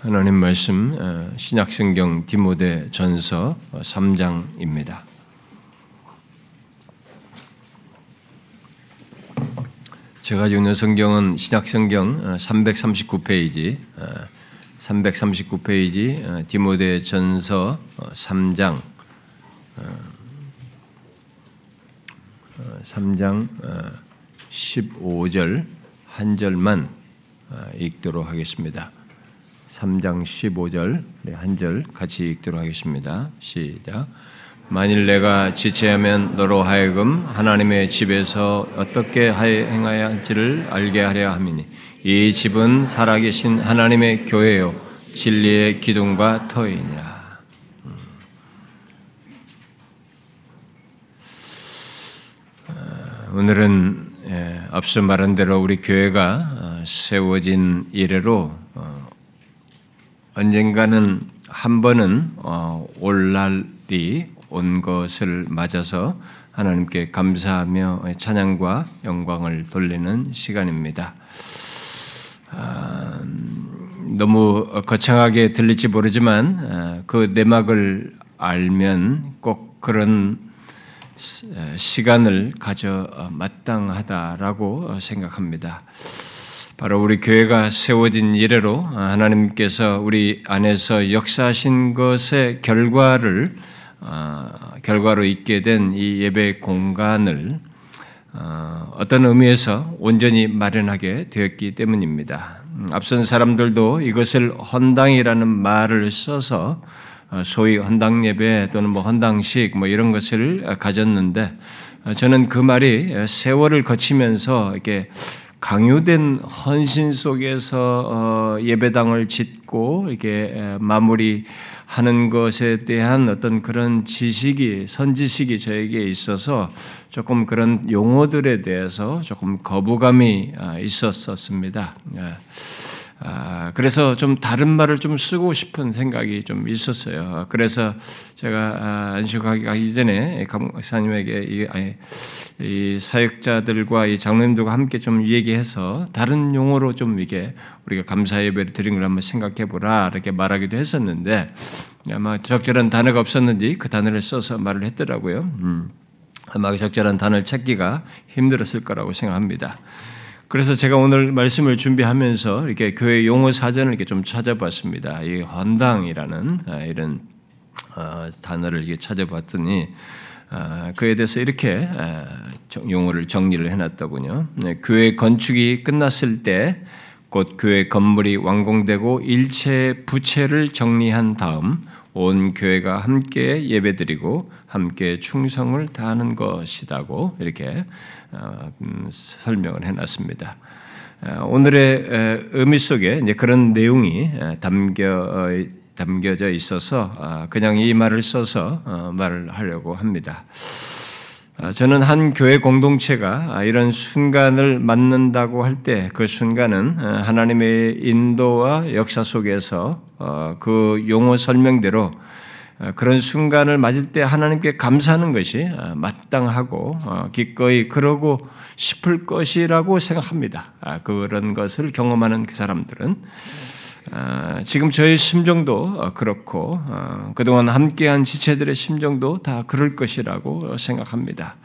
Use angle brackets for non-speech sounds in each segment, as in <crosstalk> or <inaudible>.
하나님 말씀 어, 신약성경 디모데 전서 3장입니다. 제가 가지고 있는 성경은 신약성경 339페이지, 339페이지 디모데 전서 3장, 3장 15절 한 절만 읽도록 하겠습니다. 3장 15절 한 절 같이 읽도록 하겠습니다. 시작. 만일 내가 지체하면 너로 하여금 하나님의 집에서 어떻게 행하야 할지를 알게 하려 함이니 이 집은 살아계신 하나님의 교회요 진리의 기둥과 터이니라. 음. 어, 오늘은 예, 앞서 말한 대로 우리 교회가 어, 세워진 이래로 언젠가는 한 번은 어, 올 날이 온 것을 맞아서 하나님께 감사하며 찬양과 영광을 돌리는 시간입니다. 아, 너무 거창하게 들릴지 모르지만 아, 그 내막을 알면 꼭 그런 시간을 가져 마땅하다라고 생각합니다. 바로 우리 교회가 세워진 이래로 하나님께서 우리 안에서 역사하신 것의 결과를 어, 결과로 있게 된 이 예배 공간을 어, 어떤 의미에서 온전히 마련하게 되었기 때문입니다. 음, 앞선 사람들도 이것을 헌당이라는 말을 써서 어, 소위 헌당 예배 또는 뭐 헌당식 뭐 이런 것을 가졌는데 저는 그 말이 세월을 거치면서 이렇게 강요된 헌신 속에서 어, 예배당을 짓고 이렇게 마무리하는 것에 대한 어떤 그런 지식이 선지식이 저에게 있어서 조금 그런 용어들에 대해서 조금 거부감이 아, 있었었습니다. 예. 아, 그래서 좀 다른 말을 좀 쓰고 싶은 생각이 좀 있었어요. 그래서 제가 아, 안식하기 전에 강사님에게 이, 아니, 이 사역자들과 이 장로님들과 함께 좀 얘기해서 다른 용어로 좀 이게 우리가 감사 예배를 드린 걸 한번 생각해 보라 이렇게 말하기도 했었는데 아마 적절한 단어가 없었는지 그 단어를 써서 말을 했더라고요. 음. 아마 적절한 단어를 찾기가 힘들었을 거라고 생각합니다. 그래서 제가 오늘 말씀을 준비하면서 이렇게 교회 용어 사전을 이렇게 좀 찾아봤습니다. 이 헌당이라는 아, 이런 어, 단어를 이렇게 찾아봤더니 아, 그에 대해서 이렇게 아, 용어를 정리를 해놨더군요. 네, 교회 건축이 끝났을 때 곧 교회 건물이 완공되고 일체 부채를 정리한 다음 온 교회가 함께 예배드리고 함께 충성을 다하는 것이라고 이렇게 설명을 해놨습니다. 어, 오늘의 의미 속에 이제 그런 내용이 담겨 담겨져 있어서 아, 그냥 이 말을 써서 어, 말을 하려고 합니다. 아, 저는 한 교회 공동체가 이런 순간을 맞는다고 할 때 그 순간은 하나님의 인도와 역사 속에서 그 용어 설명대로 어, 그런 순간을 맞을 때 하나님께 감사하는 것이 어, 마땅하고 어, 기꺼이 그러고 싶을 것이라고 생각합니다. 아, 그런 것을 경험하는 그 사람들은 지금 저의 심정도 그렇고 그동안 함께한 지체들의 심정도 다 그럴 것이라고 생각합니다.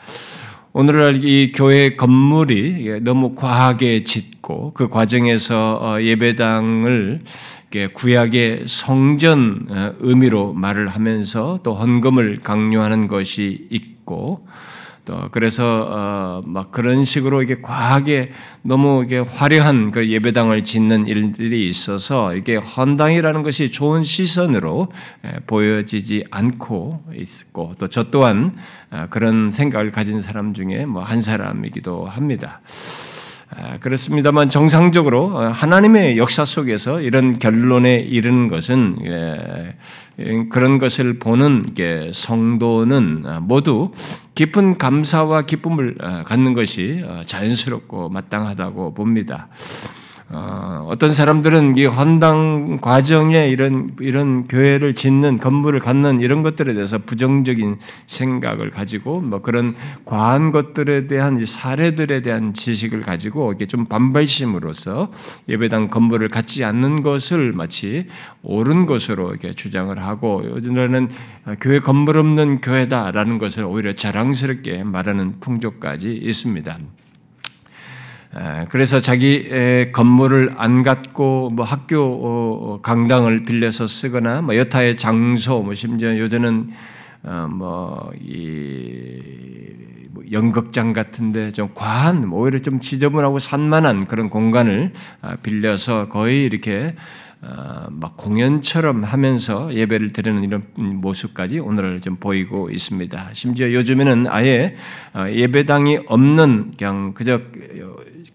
오늘날 이 교회 건물이 너무 과하게 짓고 그 과정에서 예배당을 구약의 성전 어, 의미로 말을 하면서 또 헌금을 강요하는 것이 있고 또 그래서 어막 그런 식으로 이게 과하게 너무 이게 화려한 그 예배당을 짓는 일들이 있어서 이게 헌당이라는 것이 좋은 시선으로 보여지지 않고 있고 또 저 또한 어, 그런 생각을 가진 사람 중에 뭐 한 사람이기도 합니다. 아, 그렇습니다만 정상적으로 어, 하나님의 역사 속에서 이런 결론에 이르는 것은 예, 그런 것을 보는 성도는 아, 모두 깊은 감사와 기쁨을 아, 갖는 것이 어, 자연스럽고 마땅하다고 봅니다. 어, 어떤 사람들은 이 헌당 과정에 이런 이런 교회를 짓는 건물을 갖는 이런 것들에 대해서 부정적인 생각을 가지고 뭐 그런 과한 것들에 대한 사례들에 대한 지식을 가지고 이게 좀 반발심으로써 예배당 건물을 갖지 않는 것을 마치 옳은 것으로 이렇게 주장을 하고 요즘에는 교회 건물 없는 교회다라는 것을 오히려 자랑스럽게 말하는 풍조까지 있습니다. 그래서 자기 건물을 안 갖고 뭐 학교 어, 어, 강당을 빌려서 쓰거나 뭐 여타의 장소 뭐 심지어 요새는 어, 뭐이 뭐 연극장 같은데 좀 과한 뭐 오히려 좀 지저분하고 산만한 그런 공간을 아, 빌려서 거의 이렇게 어, 막 공연처럼 하면서 예배를 드리는 이런 모습까지 오늘 좀 보이고 있습니다. 심지어 요즘에는 아예 어, 예배당이 없는 그냥 그저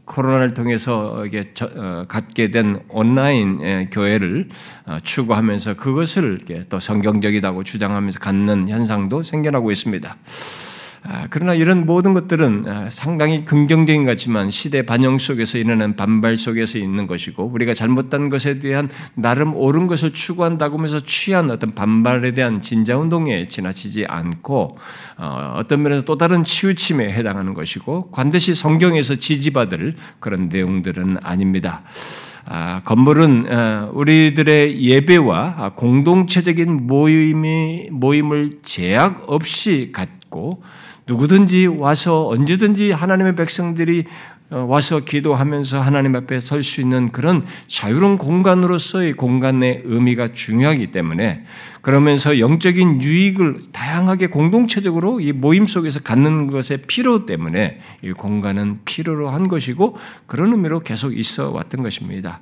코로나를 통해서 이게 어, 갖게 된 온라인 예, 교회를 추구하면서 그것을 또 성경적이다고 주장하면서 갖는 현상도 생겨나고 있습니다. 아, 그러나 이런 모든 것들은 아, 상당히 긍정적인 것 같지만 시대 반영 속에서 일어나는 반발 속에서 있는 것이고 우리가 잘못된 것에 대한 나름 옳은 것을 추구한다고 하면서 취한 어떤 반발에 대한 진자운동에 지나치지 않고 어, 어떤 면에서 또 다른 치우침에 해당하는 것이고 반드시 성경에서 지지받을 그런 내용들은 아닙니다. 아, 건물은 어, 우리들의 예배와 공동체적인 모임이 모임을 제약 없이 갖고 누구든지 와서 언제든지 하나님의 백성들이 어, 와서 기도하면서 하나님 앞에 설 수 있는 그런 자유로운 공간으로서의 공간의 의미가 중요하기 때문에 그러면서 영적인 유익을 다양하게 공동체적으로 이 모임 속에서 갖는 것의 필요 때문에 이 공간은 필요로 한 것이고 그런 의미로 계속 있어 왔던 것입니다.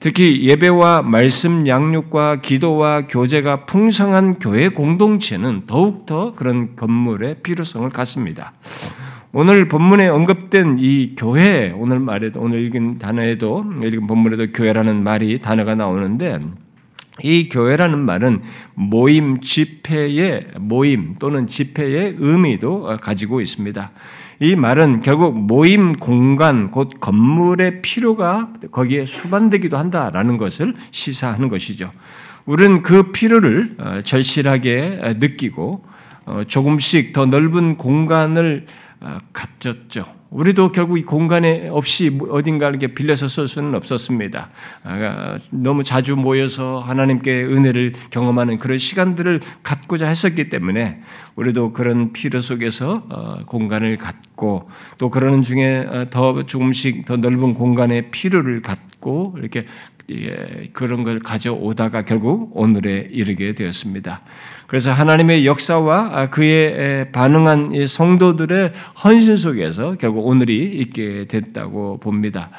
특히 예배와 말씀 양육과 기도와 교제가 풍성한 교회 공동체는 더욱더 그런 건물의 필요성을 갖습니다. 오늘 본문에 언급된 이 교회, 오늘 말에도, 오늘 읽은 단어에도, 읽은 본문에도 교회라는 말이, 단어가 나오는데, 이 교회라는 말은 모임, 집회의 모임 또는 집회의 의미도 가지고 있습니다. 이 말은 결국 모임 공간, 곧 건물의 필요가 거기에 수반되기도 한다라는 것을 시사하는 것이죠. 우리는 그 필요를 어, 절실하게 느끼고 어, 조금씩 더 넓은 공간을 어, 갖졌죠. 우리도 결국 이 공간에 없이 어딘가 이렇게 빌려서 쓸 수는 없었습니다. 아, 너무 자주 모여서 하나님께 은혜를 경험하는 그런 시간들을 갖고자 했었기 때문에 우리도 그런 필요 속에서 어, 공간을 갖고 또 그러는 중에 어, 더 조금씩 더 넓은 공간의 필요를 갖고 이렇게 그런 걸 가져오다가 결국 오늘에 이르게 되었습니다. 그래서 하나님의 역사와 그에 반응한 성도들의 헌신 속에서 결국 오늘이 있게 됐다고 봅니다.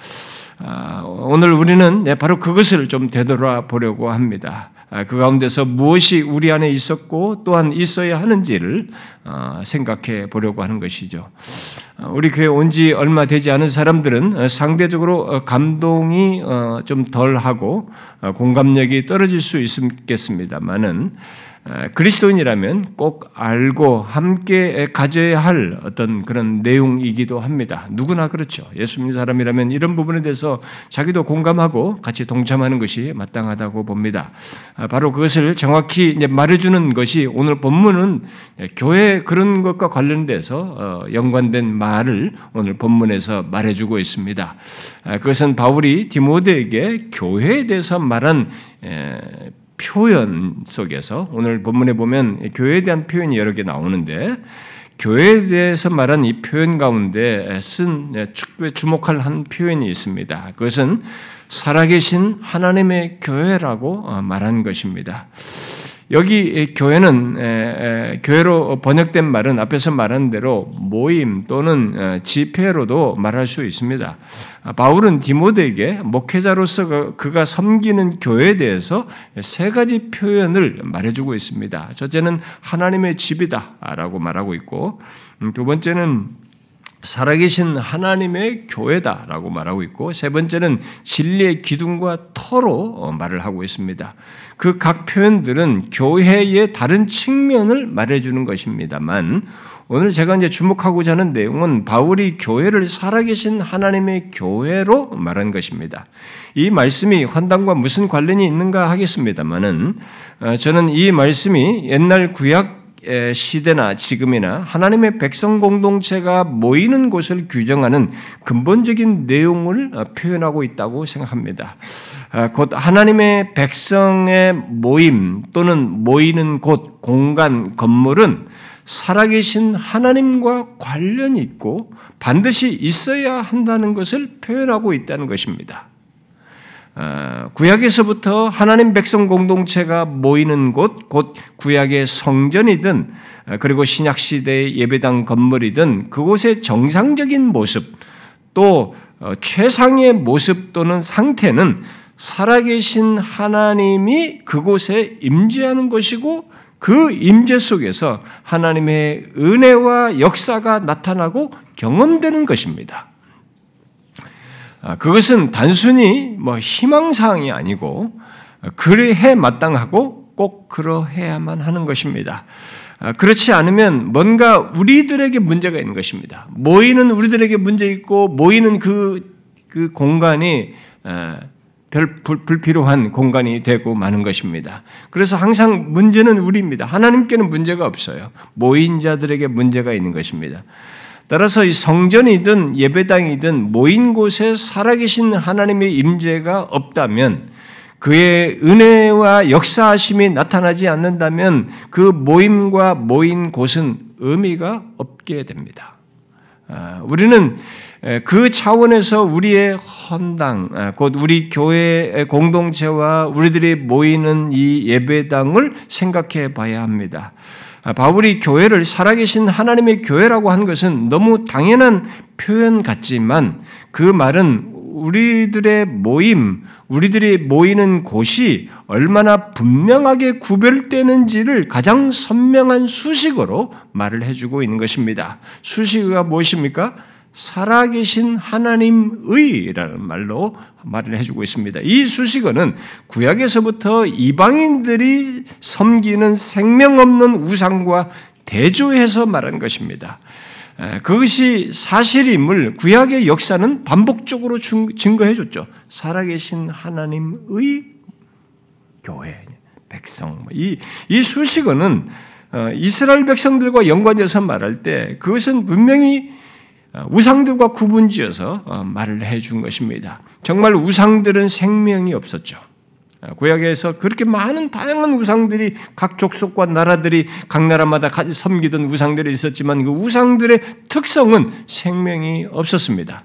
아, 오늘 우리는 바로 그것을 좀 되돌아보려고 합니다. 아, 그 가운데서 무엇이 우리 안에 있었고 또한 있어야 하는지를 어, 생각해 보려고 하는 것이죠. 어, 우리 교회 온 지 얼마 되지 않은 사람들은 어, 상대적으로 감동이 좀 덜하고 공감력이 떨어질 수 있겠습니다만은 그리스도인이라면 꼭 알고 함께 가져야 할 어떤 그런 내용이기도 합니다. 누구나 그렇죠. 예수 믿는 사람이라면 이런 부분에 대해서 자기도 공감하고 같이 동참하는 것이 마땅하다고 봅니다. 아, 바로 그것을 정확히 말해주는 것이 오늘 본문은 교회 그런 것과 관련돼서 어, 연관된 말을 오늘 본문에서 말해주고 있습니다. 아, 그것은 바울이 디모데에게 교회에 대해서 말한 표현 속에서 오늘 본문에 보면 교회에 대한 표현이 여러 개 나오는데 교회에 대해서 말한 이 표현 가운데 쓴 주목할 한 표현이 있습니다. 그것은 살아계신 하나님의 교회라고 어, 말한 것입니다. 여기 교회는 교회로 번역된 말은 앞에서 말한 대로 모임 또는 어, 집회로도 말할 수 있습니다. 아, 바울은 디모데에게 목회자로서 그, 그가 섬기는 교회에 대해서 세 가지 표현을 말해주고 있습니다. 첫째는 하나님의 집이다라고 말하고 있고, 음, 두 번째는 살아계신 하나님의 교회다라고 말하고 있고 세 번째는 진리의 기둥과 터로 어, 말을 하고 있습니다. 그 각 표현들은 교회의 다른 측면을 말해주는 것입니다만 오늘 제가 이제 주목하고자 하는 내용은 바울이 교회를 살아계신 하나님의 교회로 말한 것입니다. 이 말씀이 환단과 무슨 관련이 있는가 하겠습니다만은 어, 저는 이 말씀이 옛날 구약 시대나 지금이나 하나님의 백성 공동체가 모이는 곳을 규정하는 근본적인 내용을 어, 표현하고 있다고 생각합니다. 아, 곧 하나님의 백성의 모임 또는 모이는 곳, 공간, 건물은 살아계신 하나님과 관련이 있고 반드시 있어야 한다는 것을 표현하고 있다는 것입니다. 어, 구약에서부터 하나님 백성 공동체가 모이는 곳, 곧 구약의 성전이든 어, 그리고 신약 시대의 예배당 건물이든 그곳의 정상적인 모습 또 어, 최상의 모습 또는 상태는 살아계신 하나님이 그곳에 임재하는 것이고 그 임재 속에서 하나님의 은혜와 역사가 나타나고 경험되는 것입니다. 아, 그것은 단순히 뭐 희망사항이 아니고 그래해 마땅하고 꼭 그러해야만 하는 것입니다. 아, 그렇지 않으면 뭔가 우리들에게 문제가 있는 것입니다. 모이는 우리들에게 문제 있고 모이는 그, 그 공간이 아, 별 불 필요한 공간이 되고 마는 것입니다. 그래서 항상 문제는 우리입니다. 하나님께는 문제가 없어요. 모인 자들에게 문제가 있는 것입니다. 따라서 이 성전이든 예배당이든 모인 곳에 살아계신 하나님의 임재가 없다면 그의 은혜와 역사하심이 나타나지 않는다면 그 모임과 모인 곳은 의미가 없게 됩니다. 아, 우리는 그 차원에서 우리의 헌당, 아, 곧 우리 교회 공동체와 우리들이 모이는 이 예배당을 생각해 봐야 합니다. 아, 바울이 교회를 살아계신 하나님의 교회라고 한 것은 너무 당연한 표현 같지만 그 말은 우리들의 모임, 우리들이 모이는 곳이 얼마나 분명하게 구별되는지를 가장 선명한 수식어로 말을 해주고 있는 것입니다. 수식어가 무엇입니까? 살아계신 하나님의라는 말로 말을 해주고 있습니다. 이 수식어는 구약에서부터 이방인들이 섬기는 생명 없는 우상과 대조해서 말한 것입니다. 그것이 사실임을 구약의 역사는 반복적으로 증거해 줬죠. 살아계신 하나님의 교회, 백성. 이, 이 수식어는 어, 이스라엘 백성들과 연관해서 말할 때 그것은 분명히 어, 우상들과 구분지어서 어, 말을 해준 것입니다. 정말 우상들은 생명이 없었죠. 어, 구약에서 그렇게 많은 다양한 우상들이 각 족속과 나라들이 각 나라마다 섬기던 우상들이 있었지만 그 우상들의 특성은 생명이 없었습니다.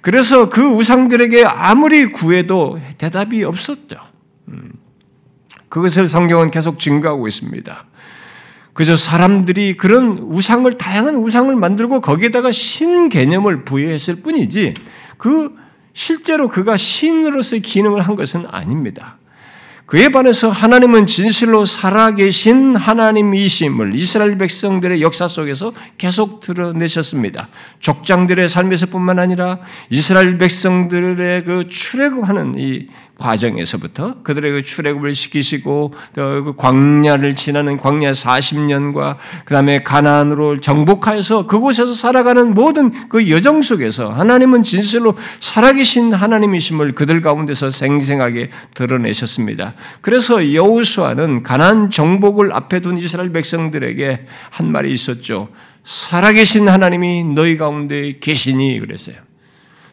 그래서 그 우상들에게 아무리 구해도 대답이 없었죠. 음. 그것을 성경은 계속 증거하고 있습니다. 그저 사람들이 그런 우상을 다양한 우상을 만들고 거기에다가 신 개념을 부여했을 뿐이지 그 실제로 그가 신으로서의 기능을 한 것은 아닙니다. 그에 반해서 하나님은 진실로 살아계신 하나님이심을 이스라엘 백성들의 역사 속에서 계속 드러내셨습니다. 족장들의 삶에서뿐만 아니라 이스라엘 백성들의 그 출애굽하는 이 과정에서부터 그들의 그 출애굽을 시키시고 그 광야를 지나는 광야 40년과 그 다음에 가나안으로 정복하여서 그곳에서 살아가는 모든 그 여정 속에서 하나님은 진실로 살아계신 하나님이심을 그들 가운데서 생생하게 드러내셨습니다. 그래서 여호수아는 가나안 정복을 앞에 둔 이스라엘 백성들에게 한 말이 있었죠. 살아계신 하나님이 너희 가운데 계시니 그랬어요.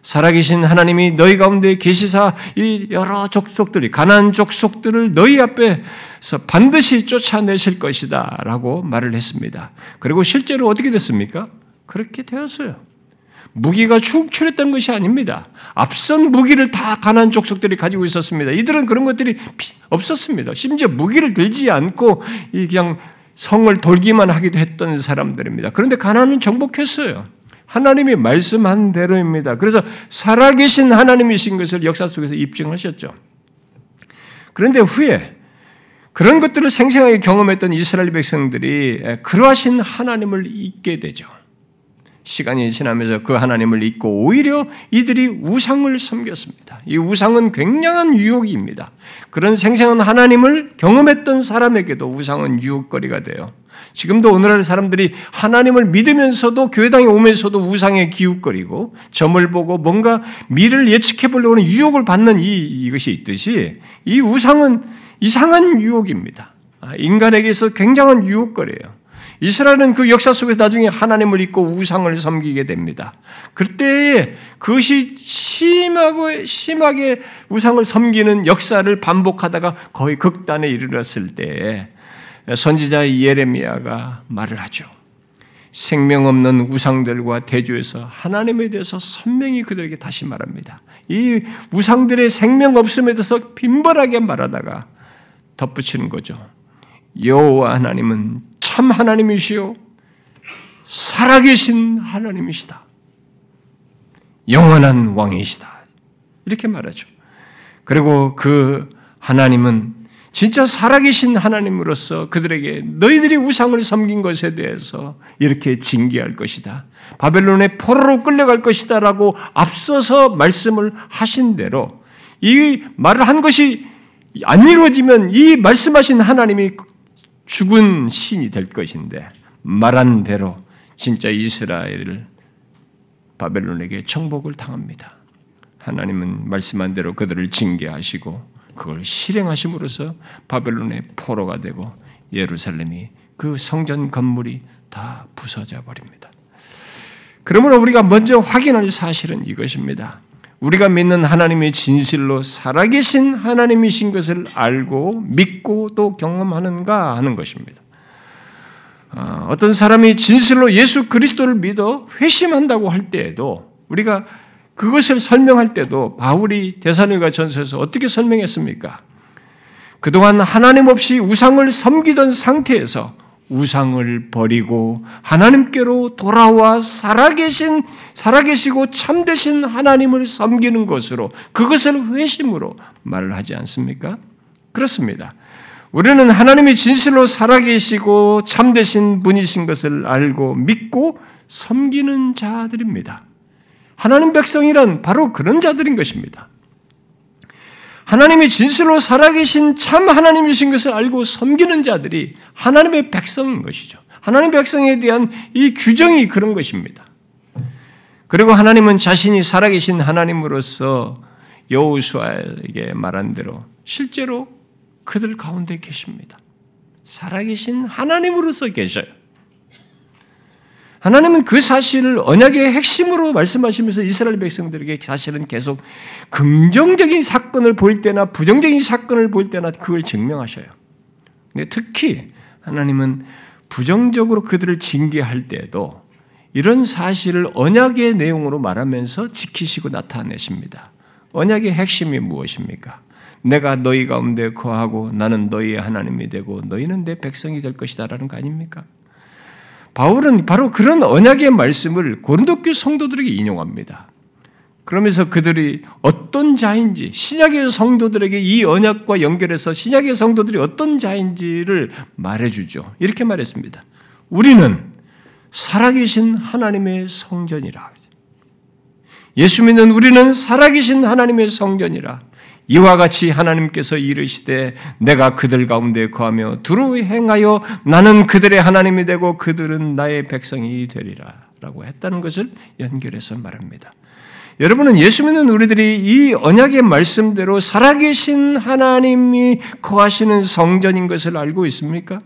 살아계신 하나님이 너희 가운데 계시사 이 여러 족속들이 가난 족속들을 너희 앞에서 반드시 쫓아내실 것이다라고 말을 했습니다. 그리고 실제로 어떻게 됐습니까? 그렇게 되었어요. 무기가 축출했던 것이 아닙니다. 앞선 무기를 다 가난 족속들이 가지고 있었습니다. 이들은 그런 것들이 없었습니다. 심지어 무기를 들지 않고 그냥 성을 돌기만 하기도 했던 사람들입니다. 그런데 가난은 정복했어요. 하나님이 말씀한 대로입니다. 그래서 살아계신 하나님이신 것을 역사 속에서 입증하셨죠. 그런데 후에 그런 것들을 생생하게 경험했던 이스라엘 백성들이 그러하신 하나님을 잊게 되죠. 시간이 지나면서 그 하나님을 잊고 오히려 이들이 우상을 섬겼습니다. 이 우상은 굉장한 유혹입니다. 그런 생생한 하나님을 경험했던 사람에게도 우상은 유혹거리가 돼요. 지금도 오늘날 사람들이 하나님을 믿으면서도 교회당에 오면서도 우상에 기웃거리고 점을 보고 뭔가 미래를 예측해 보려고 하는 유혹을 받는 이, 이것이 있듯이 이 우상은 이상한 유혹입니다. 아, 인간에게서 굉장한 유혹거리예요. 이스라엘은 그 역사 속에서 나중에 하나님을 잊고 우상을 섬기게 됩니다. 그때 그것이 심하고 심하게 우상을 섬기는 역사를 반복하다가 거의 극단에 이르렀을 때 선지자 예레미야가 말을 하죠. 생명 없는 우상들과 대조해서 하나님에 대해서 선명히 그들에게 다시 말합니다. 이 우상들의 생명 없음에 대해서 빈벌하게 말하다가 덧붙이는 거죠. 여호와 하나님은 참 하나님이시요 살아계신 하나님이시다. 영원한 왕이시다. 이렇게 말하죠. 그리고 그 하나님은 진짜 살아계신 하나님으로서 그들에게 너희들이 우상을 섬긴 것에 대해서 이렇게 징계할 것이다. 바벨론의 포로로 끌려갈 것이다. 라고 앞서서 말씀을 하신 대로 이 말을 한 것이 안 이루어지면 이 말씀하신 하나님이 죽은 신이 될 것인데 말한 대로 진짜 이스라엘을 바벨론에게 정복을 당합니다. 하나님은 말씀한 대로 그들을 징계하시고 그걸 실행하심으로써 바벨론의 포로가 되고 예루살렘이 그 성전 건물이 다 부서져 버립니다. 그러므로 우리가 먼저 확인할 사실은 이것입니다. 우리가 믿는 하나님의 진실로 살아계신 하나님이신 것을 알고 믿고 또 경험하는가 하는 것입니다. 어, 어떤 사람이 진실로 예수 그리스도를 믿어 회심한다고 할 때에도 우리가 그것을 설명할 때도 바울이 대사로가 전서에서 어떻게 설명했습니까? 그동안 하나님 없이 우상을 섬기던 상태에서 우상을 버리고 하나님께로 돌아와 살아계신 살아계시고 참되신 하나님을 섬기는 것으로 그것을 회심으로 말을 하지 않습니까? 그렇습니다. 우리는 하나님이 진실로 살아계시고 참되신 분이신 것을 알고 믿고 섬기는 자들입니다. 하나님 백성이란 바로 그런 자들인 것입니다. 하나님이 진실로 살아계신 참 하나님이신 것을 알고 섬기는 자들이 하나님의 백성인 것이죠. 하나님 백성에 대한 이 규정이 그런 것입니다. 그리고 하나님은 자신이 살아계신 하나님으로서 여호수아에게 말한 대로 실제로 그들 가운데 계십니다. 살아계신 하나님으로서 계셔요. 하나님은 그 사실을 언약의 핵심으로 말씀하시면서 이스라엘 백성들에게 사실은 계속 긍정적인 사건을 볼 때나 부정적인 사건을 볼 때나 그걸 증명하셔요. 근데 특히 하나님은 부정적으로 그들을 징계할 때도 이런 사실을 언약의 내용으로 말하면서 지키시고 나타내십니다. 언약의 핵심이 무엇입니까? 내가 너희 가운데 거하고 나는 너희의 하나님이 되고 너희는 내 백성이 될 것이다라는 거 아닙니까? 바울은 바로 그런 언약의 말씀을 고린도교 성도들에게 인용합니다. 그러면서 그들이 어떤 자인지 신약의 성도들에게 이 언약과 연결해서 신약의 성도들이 어떤 자인지를 말해주죠. 이렇게 말했습니다. 우리는 살아계신 하나님의 성전이라. 예수 믿는 우리는 살아계신 하나님의 성전이라. 이와 같이 하나님께서 이르시되 내가 그들 가운데 거하며 두루 행하여 나는 그들의 하나님이 되고 그들은 나의 백성이 되리라 라고 했다는 것을 연결해서 말합니다. 여러분은 예수 믿는 우리들이 이 언약의 말씀대로 살아계신 하나님이 거하시는 성전인 것을 알고 있습니까?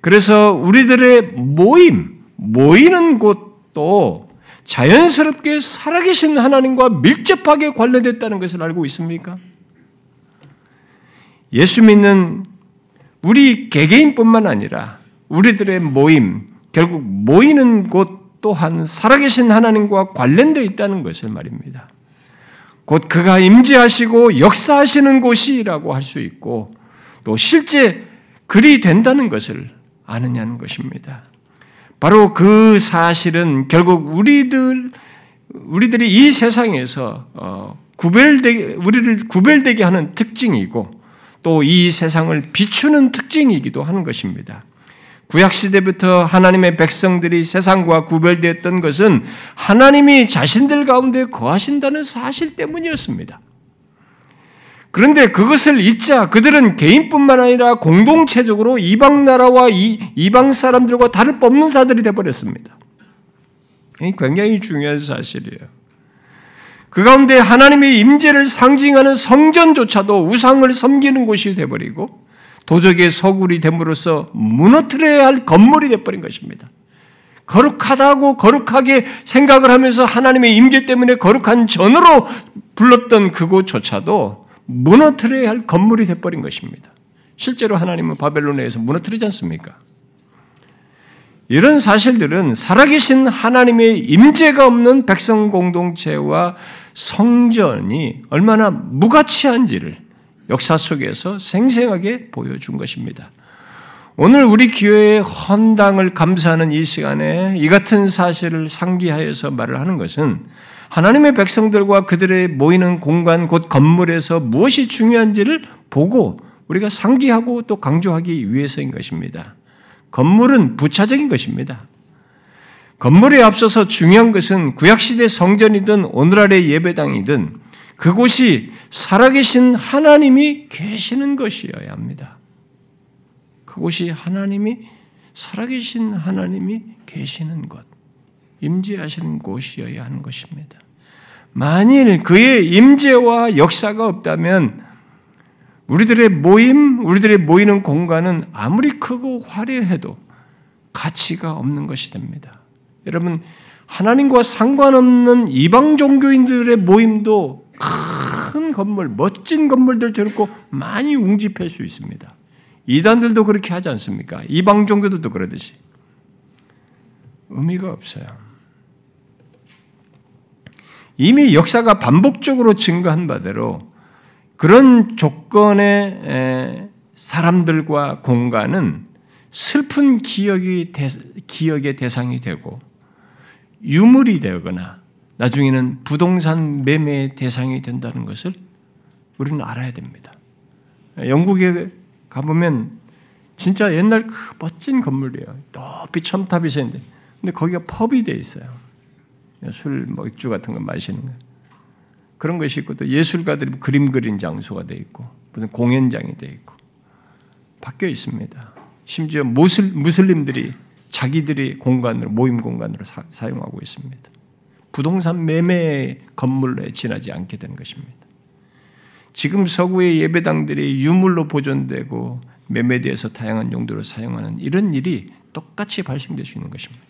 그래서 우리들의 모임, 모이는 곳도 자연스럽게 살아계신 하나님과 밀접하게 관련됐다는 것을 알고 있습니까? 예수 믿는 우리 개개인뿐만 아니라 우리들의 모임, 결국 모이는 곳 또한 살아계신 하나님과 관련되어 있다는 것을 말입니다. 곧 그가 임재하시고 역사하시는 곳이라고 할 수 있고 또 실제 그리 된다는 것을 아느냐는 것입니다. 바로 그 사실은 결국 우리들 우리들이 이 세상에서 어, 구별되게 우리를 구별되게 하는 특징이고 또 이 세상을 비추는 특징이기도 하는 것입니다. 구약 시대부터 하나님의 백성들이 세상과 구별되었던 것은 하나님이 자신들 가운데 거하신다는 사실 때문이었습니다. 그런데 그것을 잊자 그들은 개인뿐만 아니라 공동체적으로 이방 나라와 이방 사람들과 다를 바 없는 사들이 되어버렸습니다. 굉장히 중요한 사실이에요. 그 가운데 하나님의 임재를 상징하는 성전조차도 우상을 섬기는 곳이 되어버리고 도적의 서굴이 됨으로써 무너뜨려야 할 건물이 되어버린 것입니다. 거룩하다고 거룩하게 생각을 하면서 하나님의 임재 때문에 거룩한 전으로 불렀던 그곳조차도 무너뜨려야 할 건물이 되어버린 것입니다. 실제로 하나님은 바벨론에서 무너뜨리지 않습니까? 이런 사실들은 살아계신 하나님의 임재가 없는 백성 공동체와 성전이 얼마나 무가치한지를 역사 속에서 생생하게 보여준 것입니다. 오늘 우리 교회의 헌당을 감사하는 이 시간에 이 같은 사실을 상기하여서 말을 하는 것은 하나님의 백성들과 그들의 모이는 공간 곧 건물에서 무엇이 중요한지를 보고 우리가 상기하고 또 강조하기 위해서인 것입니다. 건물은 부차적인 것입니다. 건물에 앞서서 중요한 것은 구약시대 성전이든 오늘날의 예배당이든 그곳이 살아계신 하나님이 계시는 것이어야 합니다. 그곳이 하나님이 살아계신 하나님이 계시는 곳, 임재하시는 곳이어야 하는 것입니다. 만일 그의 임재와 역사가 없다면 우리들의 모임, 우리들의 모이는 공간은 아무리 크고 화려해도 가치가 없는 것이 됩니다. 여러분, 하나님과 상관없는 이방 종교인들의 모임도 큰 건물, 멋진 건물들 저렇고 많이 웅집할 수 있습니다. 이단들도 그렇게 하지 않습니까? 이방 종교들도 그러듯이. 의미가 없어요. 이미 역사가 반복적으로 증거한 바대로 그런 조건의 사람들과 공간은 슬픈 기억이 기억의 대상이 되고 유물이 되거나 나중에는 부동산 매매의 대상이 된다는 것을 우리는 알아야 됩니다. 영국에 가보면 진짜 옛날 그 멋진 건물이에요. 높이 첨탑이 서 있는데, 근데 거기가 펍이 돼 있어요. 술, 뭐 맥주 같은 거 마시는 거. 그런 것이 있고 또 예술가들이 그림 그린 장소가 돼 있고 무슨 공연장이 돼 있고 바뀌어 있습니다. 심지어 무슬, 무슬림들이 자기들이 공간으로 모임 공간으로 사, 용하고 있습니다. 부동산 매매 건물에 지나지 않게 된 것입니다. 지금 서구의 예배당들이 유물로 보존되고 매매돼서 다양한 용도로 사용하는 이런 일이 똑같이 발생될 수 있는 것입니다.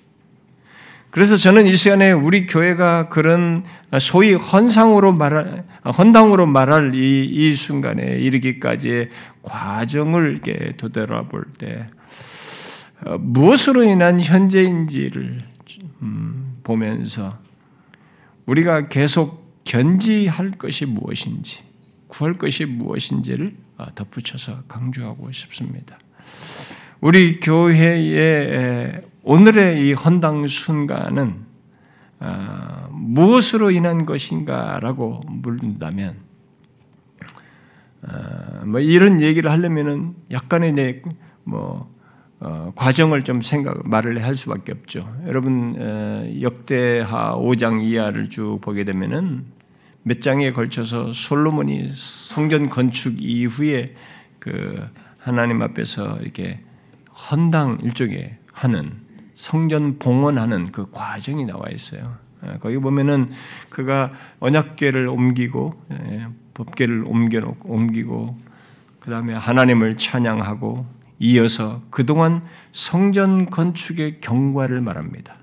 그래서 저는 이 시간에 우리 교회가 그런 소위 헌상으로 말할, 헌당으로 말할 이, 이 순간에 이르기까지의 과정을 이렇게 되돌아볼 때, 어, 무엇으로 인한 현재인지를 음, 보면서 우리가 계속 견지할 것이 무엇인지, 구할 것이 무엇인지를 어, 덧붙여서 강조하고 싶습니다. 우리 교회의 오늘의 이 헌당 순간은 어, 무엇으로 인한 것인가라고 물는다면 어, 뭐 이런 얘기를 하려면은 약간의 내뭐 어, 과정을 좀 생각 말을 할 수밖에 없죠. 여러분 어, 역대하 5장 이하를 쭉 보게 되면은 몇 장에 걸쳐서 솔로몬이 성전 건축 이후에 그 하나님 앞에서 이렇게 헌당 일종의 하는 성전 봉헌하는 그 과정이 나와 있어요. 예, 거기 보면은 그가 언약궤를 옮기고 예, 법궤를 옮겨 옮기고 그 다음에 하나님을 찬양하고 이어서 그동안 성전 건축의 경과를 말합니다.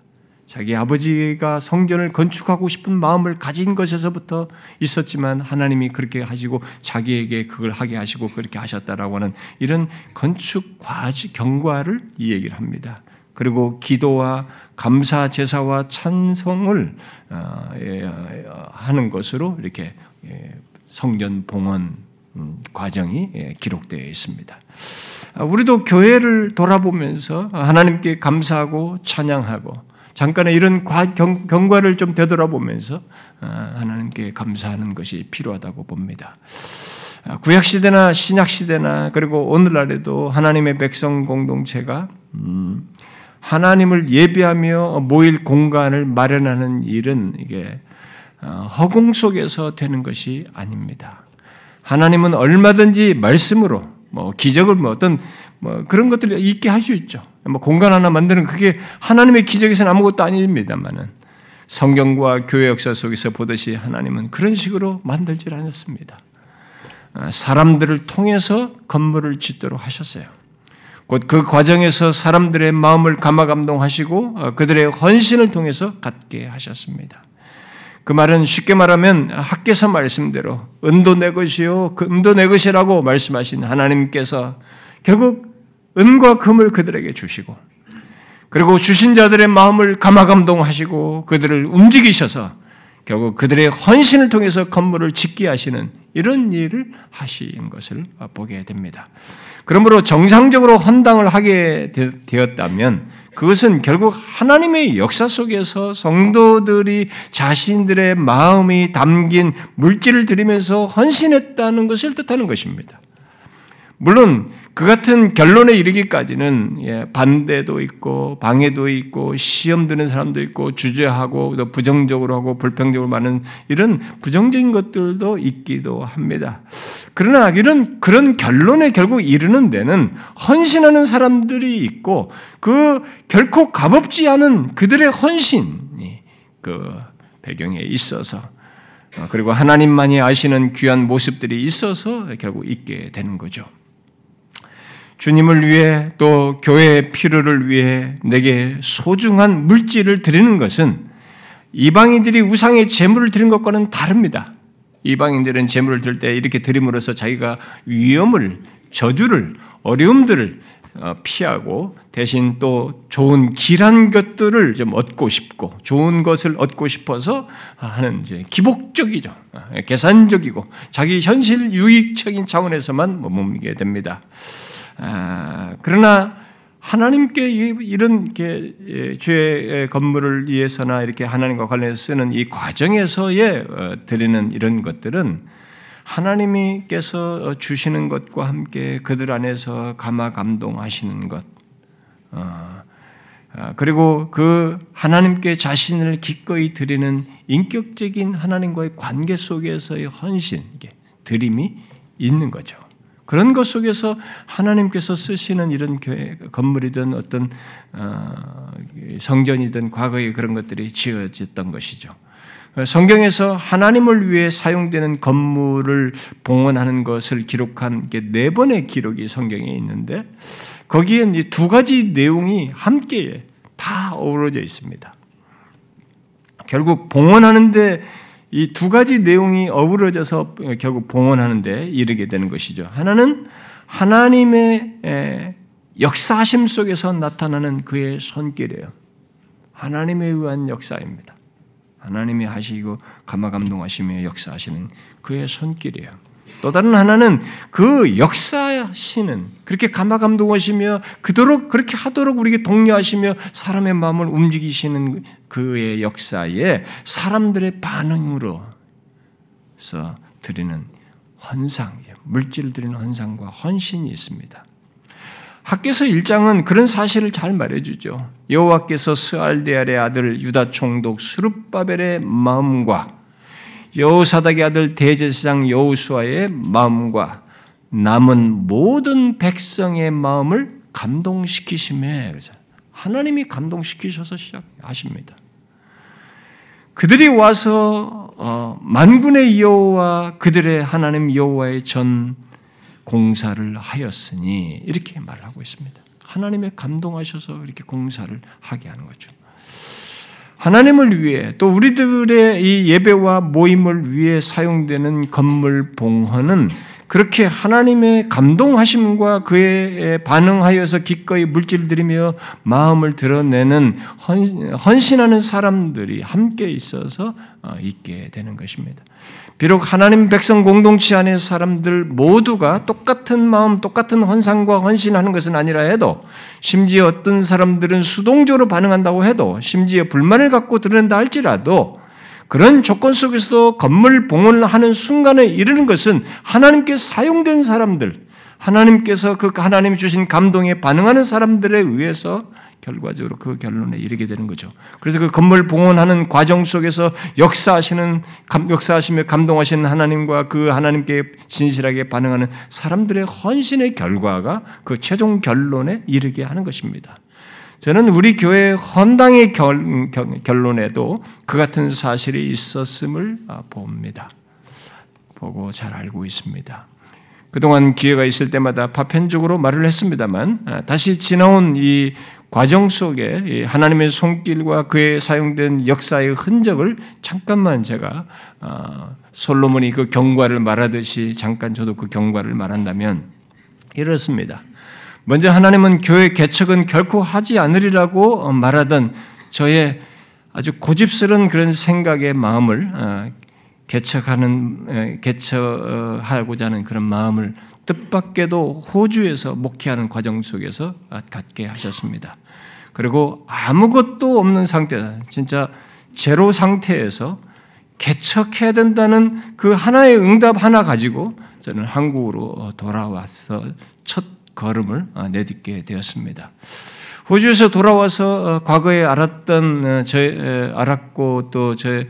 자기 아버지가 성전을 건축하고 싶은 마음을 가진 것에서부터 있었지만 하나님이 그렇게 하시고 자기에게 그걸 하게 하시고 그렇게 하셨다라고 하는 이런 건축 과지 경과를 이 얘기를 합니다. 그리고 기도와 감사 제사와 찬송을 어, 예, 어, 하는 것으로 이렇게 예, 성전 봉헌 음, 과정이 예, 기록되어 있습니다. 아, 우리도 교회를 돌아보면서 하나님께 감사하고 찬양하고 잠깐의 이런 경 과를 좀 되돌아보면서 아, 하나님께 감사하는 것이 필요하다고 봅니다. 아, 구약 시대나 신약 시대나 그리고 오늘날에도 하나님의 백성 공동체가 음, 하나님을 예배하며 모일 공간을 마련하는 일은 이게 어, 허공 속에서 되는 것이 아닙니다. 하나님은 얼마든지 말씀으로 뭐 기적을 뭐 어떤 뭐 그런 것들을 있게 할 수 있죠. 뭐 공간 하나 만드는 그게 하나님의 기적에서는 아무것도 아닙니다만은 성경과 교회 역사 속에서 보듯이 하나님은 그런 식으로 만들질 않았습니다. 아, 사람들을 통해서 건물을 짓도록 하셨어요. 곧 그 과정에서 사람들의 마음을 감화 감동하시고 어, 그들의 헌신을 통해서 갖게 하셨습니다. 그 말은 쉽게 말하면 학계서 말씀대로 은도 내 것이요 그 은도 내 것이라고 말씀하신 하나님께서 결국 은과 금을 그들에게 주시고 그리고 주신 자들의 마음을 감화 감동하시고 그들을 움직이셔서 결국 그들의 헌신을 통해서 건물을 짓게 하시는 이런 일을 하신 것을 보게 됩니다. 그러므로 정상적으로 헌당을 하게 되었다면 그것은 결국 하나님의 역사 속에서 성도들이 자신들의 마음이 담긴 물질을 들이면서 헌신했다는 것을 뜻하는 것입니다. 물론 그 같은 결론에 이르기까지는 예, 반대도 있고 방해도 있고 시험 드는 사람도 있고 주저하고 또 부정적으로 하고 불평적으로 많은 이런 부정적인 것들도 있기도 합니다. 그러나 이런 그런 결론에 결국 이르는 데는 헌신하는 사람들이 있고 그 결코 값없지 않은 그들의 헌신이 그 배경에 있어서 어, 그리고 하나님만이 아시는 귀한 모습들이 있어서 결국 있게 되는 거죠. 주님을 위해 또 교회의 필요를 위해 내게 소중한 물질을 드리는 것은 이방인들이 우상의 제물을 드린 것과는 다릅니다. 이방인들은 제물을 들 때 이렇게 드림으로써 자기가 위험을, 저주를, 어려움들을 어, 피하고 대신 또 좋은 길한 것들을 좀 얻고 싶고 좋은 것을 얻고 싶어서 하는 이제 기복적이죠. 어, 계산적이고 자기 현실 유익적인 차원에서만 머무게 됩니다. 아, 그러나 하나님께 이런 예, 죄의 건물을 위해서나 이렇게 하나님과 관련해서 쓰는 이 과정에서의 어, 드리는 이런 것들은 하나님께서 주시는 것과 함께 그들 안에서 감화 감동하시는 것, 어, 아, 그리고 그 하나님께 자신을 기꺼이 드리는 인격적인 하나님과의 관계 속에서의 헌신, 드림이 있는 거죠. 그런 것 속에서 하나님께서 쓰시는 이런 교회 건물이든 어떤 어, 성전이든 과거에 그런 것들이 지어졌던 것이죠. 성경에서 하나님을 위해 사용되는 건물을 봉헌하는 것을 기록한 네 번의 기록이 성경에 있는데 거기에 두 가지 내용이 함께 다 어우러져 있습니다. 결국 봉헌하는데 이 두 가지 내용이 어우러져서 결국 봉헌하는데 이르게 되는 것이죠. 하나는 하나님의 역사심 속에서 나타나는 그의 손길이에요. 하나님에 의한 역사입니다. 하나님이 하시고 감화감동하시며 역사하시는 그의 손길이에요. 또 다른 하나는 그 역사하시는 그렇게 감화감동하시며 그도록 그렇게 하도록 우리에게 독려하시며 사람의 마음을 움직이시는 그의 역사에 사람들의 반응으로서 드리는 헌상, 물질을 드리는 헌상과 헌신이 있습니다. 학계서 1장은 그런 사실을 잘 말해주죠. 여호와께서 스알데알의 아들 유다 총독 수룹바벨의 마음과 여호사닥의 아들 대제사장 여호수아의 마음과 남은 모든 백성의 마음을 감동시키심에 하나님이 감동시키셔서 시작하십니다. 그들이 와서 어, 만군의 여호와 그들의 하나님 여호와의 전 공사를 하였으니 이렇게 말하고 있습니다. 하나님의 감동하셔서 이렇게 공사를 하게 하는 거죠. 하나님을 위해 또 우리들의 이 예배와 모임을 위해 사용되는 건물 봉헌은 그렇게 하나님의 감동하심과 그에 반응하여서 기꺼이 물질 들이며 마음을 드러내는 헌신하는 사람들이 함께 있어서 어, 있게 되는 것입니다. 비록 하나님 백성 공동체 안의 사람들 모두가 똑같은 마음, 똑같은 헌상과 헌신하는 것은 아니라 해도 심지어 어떤 사람들은 수동적으로 반응한다고 해도 심지어 불만을 갖고 드러낸다 할지라도 그런 조건 속에서도 건물 봉헌을 하는 순간에 이르는 것은 하나님께 사용된 사람들, 하나님께서 그 하나님이 주신 감동에 반응하는 사람들에 의해서 결과적으로 그 결론에 이르게 되는 거죠. 그래서 그 건물 봉헌하는 과정 속에서 역사하시는 역사하시며 감동하시는 하나님과 그 하나님께 진실하게 반응하는 사람들의 헌신의 결과가 그 최종 결론에 이르게 하는 것입니다. 저는 우리 교회 헌당의 결, 결론에도 그 같은 사실이 있었음을 아, 봅니다. 보고 잘 알고 있습니다. 그동안 기회가 있을 때마다 파편적으로 말을 했습니다만 아, 다시 지나온 이 과정 속에 하나님의 손길과 그에 사용된 역사의 흔적을 잠깐만 제가 아, 솔로몬이 그 경과를 말하듯이 잠깐 저도 그 경과를 말한다면 이렇습니다. 먼저 하나님은 교회 개척은 결코 하지 않으리라고 말하던 저의 아주 고집스러운 그런 생각의 마음을 어, 개척하는 개척하고자 하는 그런 마음을 뜻밖에도 호주에서 목회하는 과정 속에서 갖게 하셨습니다. 그리고 아무것도 없는 상태, 진짜 제로 상태에서 개척해야 된다는 그 하나의 응답 하나 가지고 저는 한국으로 돌아와서 첫 걸음을 내딛게 되었습니다. 호주에서 돌아와서 과거에 알았던 저 알았고 또제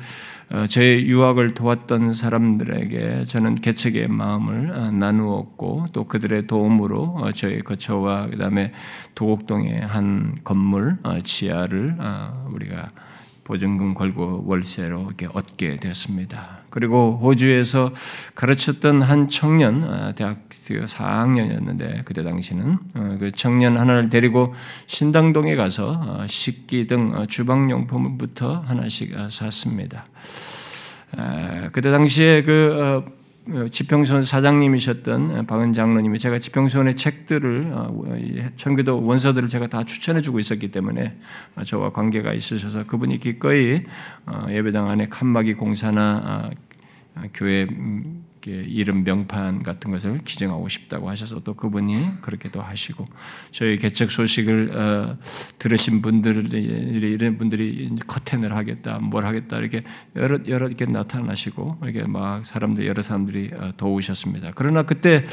어, 제 유학을 도왔던 사람들에게 저는 개척의 마음을 어, 나누었고 또 그들의 도움으로 어, 저희 거처와 그다음에 도곡동의 한 건물 지하를 우리가 보증금 걸고 월세로 이렇게 얻게 되었습니다. 그리고 호주에서 가르쳤던 한 청년, 대학 4학년이었는데 그때 당시는 그 청년 하나를 데리고 신당동에 가서 식기 등 주방용품부터 하나씩 샀습니다. 그때 당시에 그 지평소원 사장님이셨던 박은 장로님이 제가 지평소원의 책들을 청교도 어, 원서들을 제가 다 추천해 주고 있었기 때문에 저와 관계가 있으셔서 그분이 기꺼이 어, 예배당 안에 칸막이 공사나 아, 교회 음, 이름 명판 같은 것을 기증하고 싶다고 하셔서 또 그분이 그렇게도 하시고 저희 개척 소식을 어, 들으신 분들이 이런 분들이 커튼을 하겠다, 뭘 하겠다 이렇게 여러 여러 이렇게 나타나시고 이렇게 막 사람들 여러 사람들이 어, 도우셨습니다. 그러나 그때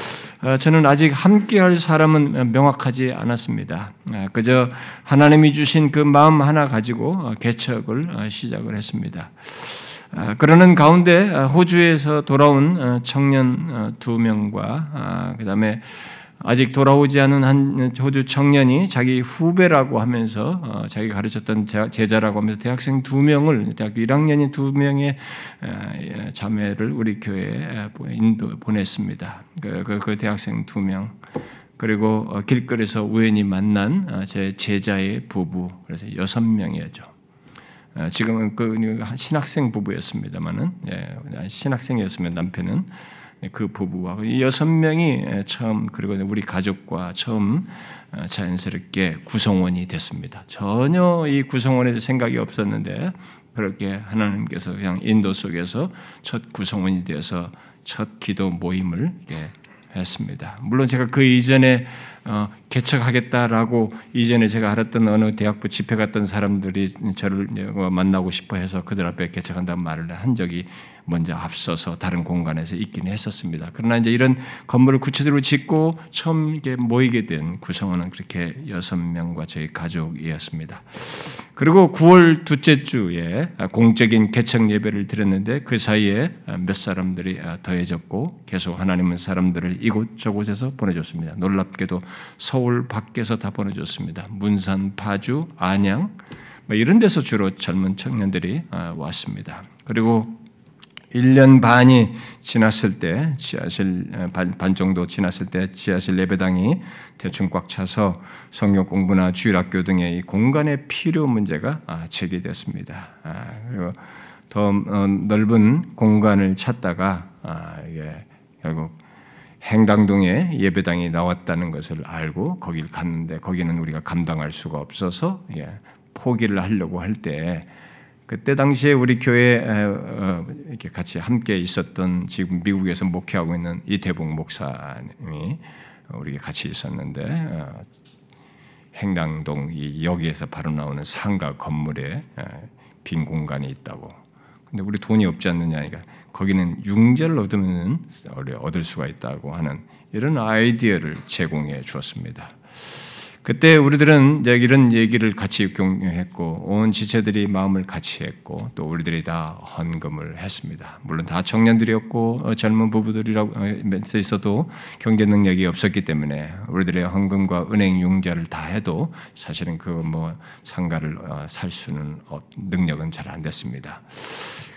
어, 저는 아직 함께할 사람은 명확하지 않았습니다. 어, 그저 하나님이 주신 그 마음 하나 가지고 어, 개척을 어, 시작을 했습니다. 아, 그러는 가운데 아, 호주에서 돌아온 어, 청년 어, 두 명과 아, 그 다음에 아직 돌아오지 않은 한 호주 청년이 자기 후배라고 하면서 어, 자기 가르쳤던 제자라고 하면서 대학생 두 명을 대학교 1학년인 두 명의 예, 자매를 우리 교회에 인도 보냈습니다. 그, 그, 그 대학생 두 명. 그리고 길거리에서 우연히 만난 제 제자의 부부 그래서 여섯 명이었죠. 어, 지금은 그 신학생 부부였습니다만은 예, 신학생이었으면 남편은 그 부부와 여섯 명이 처음 그리고 우리 가족과 처음 어, 자연스럽게 구성원이 됐습니다. 전혀 이 구성원에 생각이 없었는데 그렇게 하나님께서 그냥 인도 속에서 첫 구성원이 되어서 첫 기도 모임을 했습니다. 물론 제가 그 이전에 어, 개척하겠다라고 이전에 제가 알았던 어느 대학부 집회 갔던 사람들이 저를 만나고 싶어 해서 그들 앞에 개척한다는 말을 한 적이 먼저 앞서서 다른 공간에서 있긴 했었습니다. 그러나 이제 이런 건물을 구체적으로 짓고 처음 이게 모이게 된 구성원은 그렇게 여섯 명과 저희 가족이었습니다. 그리고 9월 둘째 주에 공적인 개척 예배를 드렸는데 그 사이에 몇 사람들이 더해졌고 계속 하나님은 사람들을 이곳저곳에서 보내줬습니다. 놀랍게도 서울 밖에서 다 보내줬습니다. 문산, 파주, 안양 뭐 이런 데서 주로 젊은 청년들이 왔습니다. 그리고 1년 반이 지났을 때 지하실 반, 반, 정도 지났을 때 지하실 예배당이 대충 꽉 차서 성경 공부나 주일학교 등의 이 공간의 필요 문제가 아, 제기됐습니다. 아, 그리고 더 어, 넓은 공간을 찾다가 아, 결국 행당동에 예배당이 나왔다는 것을 알고 거기를 갔는데 거기는 우리가 감당할 수가 없어서 예, 포기를 하려고 할 때 그때 당시에 우리 교회 어, 이렇게 같이 함께 있었던 지금 미국에서 목회하고 있는 이태봉 목사님이 우리 같이 있었는데 어, 행당동 여기에서 바로 나오는 상가 건물에 빈 공간이 있다고 근데 우리 돈이 없지 않느냐. 그러니까 거기는 융자를 얻으면 얻을 수가 있다고 하는 이런 아이디어를 제공해 주었습니다. 그때 우리들은 이런 얘기를 같이 공유했고 온 지체들이 마음을 같이 했고 또 우리들이 다 헌금을 했습니다. 물론 다 청년들이었고 어, 젊은 부부들이라고 어, 있어도 경제 능력이 없었기 때문에 우리들의 헌금과 은행 융자를 다 해도 사실은 그 뭐 상가를 어, 살 수는 능력은 잘 안 됐습니다.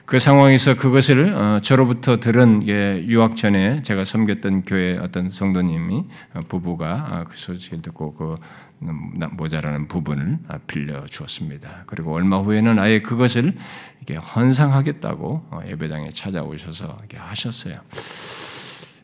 그 상황에서 그것을 어, 저로부터 들은 유학 전에 제가 섬겼던 교회 어떤 성도님이 어, 부부가 어, 그 소식을 듣고 그 모자라는 부분을 빌려 주었습니다. 그리고 얼마 후에는 아예 그것을 이렇게 헌상하겠다고 예배당에 찾아오셔서 이렇게 하셨어요.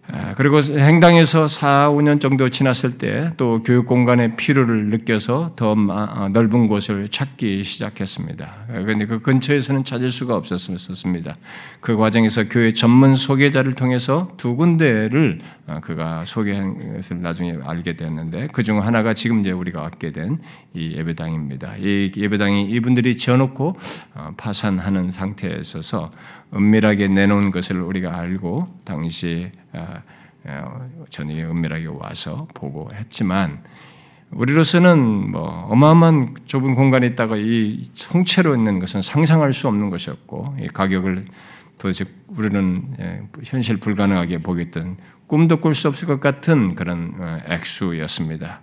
아, 그리고 행당에서 4, 5년 정도 지났을 때 또 교육 공간의 필요를 느껴서 더 어, 넓은 곳을 찾기 시작했습니다. 그런데 그 근처에서는 찾을 수가 없었습니다. 그 과정에서 교회 전문 소개자를 통해서 두 군데를 어, 그가 소개한 것을 나중에 알게 되었는데 그 중 하나가 지금 이제 우리가 왔게 된 이 예배당입니다. 이 예배당이 이분들이 지어놓고 어, 파산하는 상태에 있어서 은밀하게 내놓은 것을 우리가 알고 당시 저녁에 은밀하게 와서 보고 했지만 우리로서는 뭐 어마어마한 좁은 공간에 있다가 이 통째로 있는 것은 상상할 수 없는 것이었고 이 가격을 도대체 우리는 예, 현실 불가능하게 보겠던 꿈도 꿀 수 없을 것 같은 그런 어, 액수였습니다.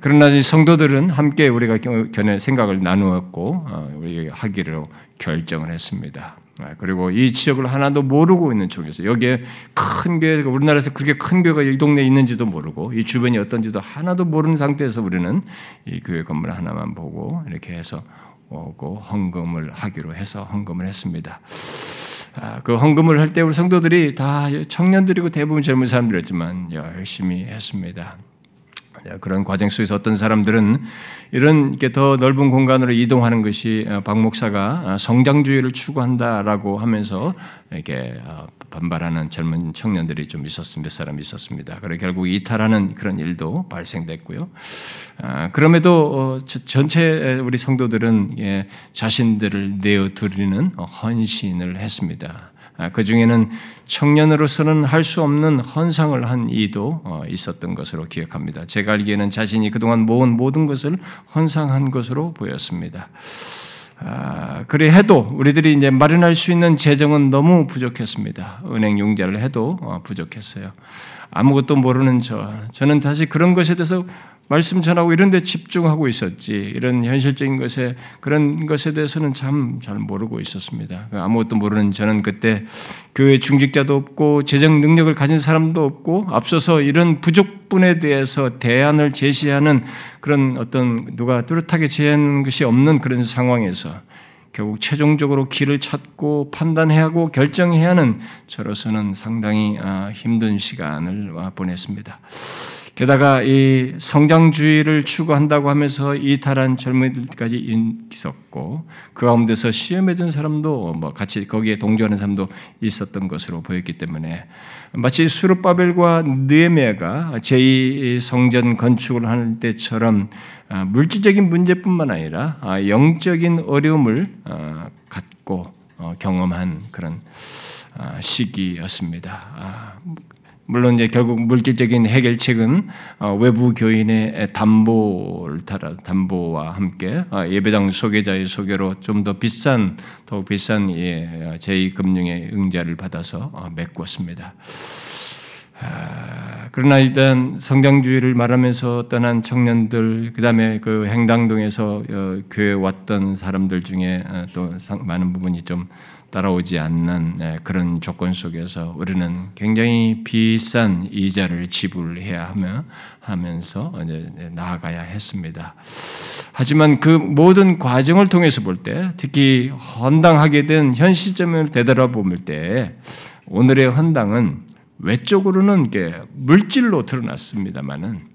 그러나 성도들은 함께 우리가 견해 생각을 나누었고 어, 우리 하기로 결정을 했습니다. 아, 그리고 이 지역을 하나도 모르고 있는 쪽에서 여기에 큰 교회, 우리나라에서 그렇게 큰 교회가 이 동네에 있는지도 모르고 이 주변이 어떤지도 하나도 모르는 상태에서 우리는 이 교회 건물 하나만 보고 이렇게 해서 오고 헌금을 하기로 해서 헌금을 했습니다. 아, 그 헌금을 할 때 우리 성도들이 다 청년들이고 대부분 젊은 사람들이었지만 열심히 했습니다. 그런 과정 속에서 어떤 사람들은 이런 더 넓은 공간으로 이동하는 것이 어, 박 목사가 어, 성장주의를 추구한다라고 하면서 이렇게 어, 반발하는 젊은 청년들이 좀 있었습니다. 몇 사람 있었습니다. 그래 결국 이탈하는 그런 일도 발생됐고요. 아, 그럼에도 전체 우리 성도들은 예, 자신들을 내어 드리는 헌신을 했습니다. 아, 그 중에는 청년으로서는 할 수 없는 헌상을 한 이도 어, 있었던 것으로 기억합니다. 제가 알기에는 자신이 그동안 모은 모든 것을 헌상한 것으로 보였습니다. 아, 그래 해도 우리들이 이제 마련할 수 있는 재정은 너무 부족했습니다. 은행 융자를 해도 어, 부족했어요. 아무것도 모르는 저, 저는 다시 그런 것에 대해서 말씀 전하고 이런 데 집중하고 있었지. 이런 현실적인 것에 그런 것에 대해서는 참 잘 모르고 있었습니다. 그 아무것도 모르는 저는 그때 교회 중직자도 없고 재정 능력을 가진 사람도 없고 앞서서 이런 부족분에 대해서 대안을 제시하는 그런 어떤 누가 뚜렷하게 제시하는 것이 없는 그런 상황에서 결국 최종적으로 길을 찾고 판단해야 하고 결정해야 하는 저로서는 상당히 아, 힘든 시간을 보냈습니다. 게다가 이 성장주의를 추구한다고 하면서 이탈한 젊은이들까지 있었고 그 가운데서 시험에 든 사람도 뭐 같이 거기에 동조하는 사람도 있었던 것으로 보였기 때문에 마치 수르바벨과 느에메가 제2 성전 건축을 하는 때처럼 아, 물질적인 문제뿐만 아니라 아, 영적인 어려움을 아, 갖고 어, 경험한 그런 시기였습니다. 물론 이제 결국 물질적인 해결책은 어, 외부 교인의 담보를 따라 담보와 함께 어, 예배당 소개자의 소개로 좀 더 비싼 더 비싼 예, 제2 금융의 응자를 받아서 어, 메꿨습니다. 아, 그러나 일단 성장주의를 말하면서 떠난 청년들, 그 다음에 그 행당동에서 교회 왔던 사람들 중에 또 많은 부분이 좀 따라오지 않는 예, 그런 조건 속에서 우리는 굉장히 비싼 이자를 지불해야 하며 하면서 나아가야 했습니다. 하지만 그 모든 과정을 통해서 볼 때, 특히 헌당하게 된 현 시점을 되돌아볼 때, 오늘의 헌당은 외적으로는 물질로 드러났습니다만은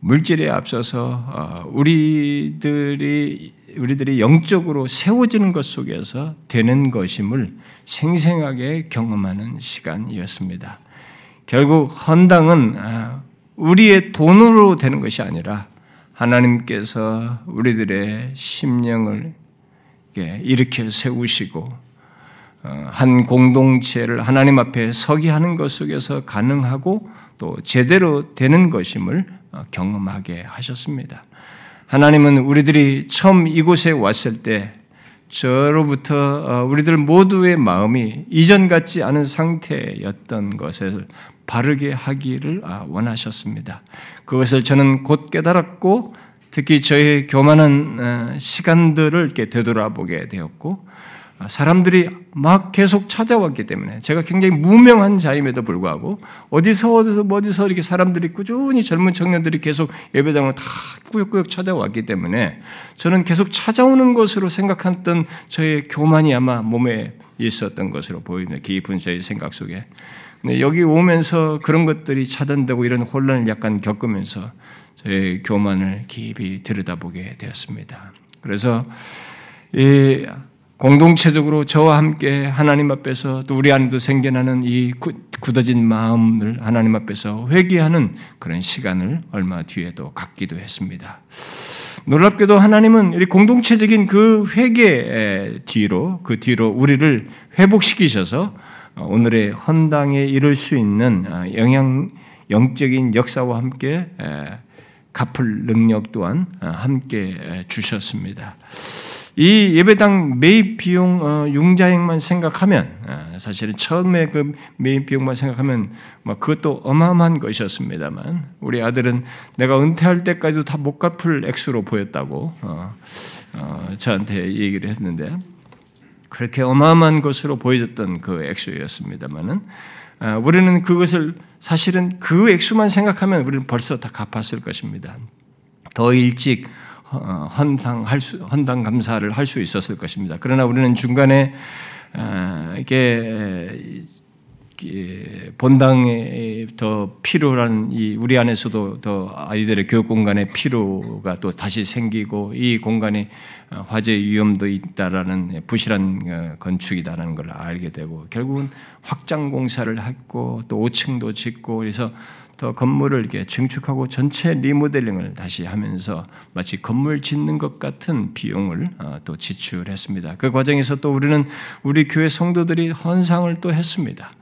물질에 앞서서 어, 우리들이 우리들이 영적으로 세워지는 것 속에서 되는 것임을 생생하게 경험하는 시간이었습니다. 결국 헌당은 아, 우리의 돈으로 되는 것이 아니라 하나님께서 우리들의 심령을 일으켜 세우시고 어, 한 공동체를 하나님 앞에 서게 하는 것 속에서 가능하고 또 제대로 되는 것임을 어, 경험하게 하셨습니다. 하나님은 우리들이 처음 이곳에 왔을 때 저로부터 어, 우리들 모두의 마음이 이전 같지 않은 상태였던 것을 바르게 하기를 아, 원하셨습니다. 그것을 저는 곧 깨달았고 특히 저의 교만한 시간들을 이렇게 되돌아보게 되었고 사람들이 막 계속 찾아왔기 때문에 제가 굉장히 무명한 자임에도 불구하고 어디서 어디서 어디서 이렇게 사람들이 꾸준히 젊은 청년들이 계속 예배당으로 다 꾸역꾸역 찾아왔기 때문에 저는 계속 찾아오는 것으로 생각했던 저의 교만이 아마 몸에 있었던 것으로 보입니다. 깊은 저의 생각 속에. 근데 여기 오면서 그런 것들이 차단되고 이런 혼란을 약간 겪으면서 저의 교만을 깊이 들여다보게 되었습니다. 그래서 이 공동체적으로 저와 함께 하나님 앞에서 또 우리 안에도 생겨나는 이 굳어진 마음을 하나님 앞에서 회개하는 그런 시간을 얼마 뒤에도 갖기도 했습니다. 놀랍게도 하나님은 이 공동체적인 그 회개 뒤로 그 뒤로 우리를 회복시키셔서 오늘의 헌당에 이룰 수 있는 영향 영적인 역사와 함께 갚을 능력 또한 함께 주셨습니다. 이 예배당 매입 비용 어, 융자액만 생각하면 어, 사실은 처음에 그 매입 비용만 생각하면 뭐 그것도 어마어마한 것이었습니다만 우리 아들은 내가 은퇴할 때까지도 다 못 갚을 액수로 보였다고 어, 저한테 얘기를 했는데 그렇게 어마어마한 것으로 보여졌던 그 액수였습니다만은 우리는 그것을 사실은 그 액수만 생각하면 우리는 벌써 다 갚았을 것입니다. 더 일찍 어, 헌상할 수, 헌당 감사를 할 수 있었을 것입니다. 그러나 우리는 중간에 어, 이게 본당에 더 필요한 이 우리 안에서도 더 아이들의 교육 공간에 필요가 또 다시 생기고 이 공간이 어, 화재 위험도 있다라는 부실한 건축이다라는 걸 알게 되고 결국은 확장 공사를 했고 또 5층도 짓고 그래서 더 건물을 이렇게 증축하고 전체 리모델링을 다시 하면서 마치 건물 짓는 것 같은 비용을 어, 또 지출했습니다. 그 과정에서 또 우리는 우리 교회 성도들이 헌상을 또 했습니다.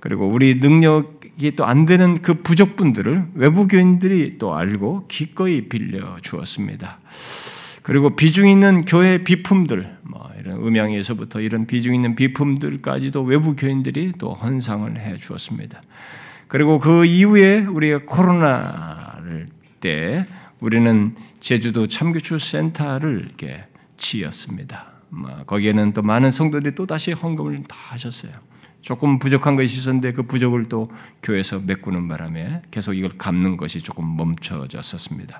그리고 우리 능력이 또 안 되는 그 부족분들을 외부 교인들이 또 알고 기꺼이 빌려 주었습니다. 그리고 비중 있는 교회 비품들, 뭐 이런 음향에서부터 이런 비중 있는 비품들까지도 외부 교인들이 또 헌상을 해 주었습니다. 그리고 그 이후에 우리가 코로나를 때 우리는 제주도 참교추 센터를 이렇게 지었습니다. 뭐 거기에는 또 많은 성도들이 또 다시 헌금을 다 하셨어요. 조금 부족한 것이 있었는데 그 부족을 또 교회에서 메꾸는 바람에 계속 이걸 갚는 것이 조금 멈춰졌었습니다.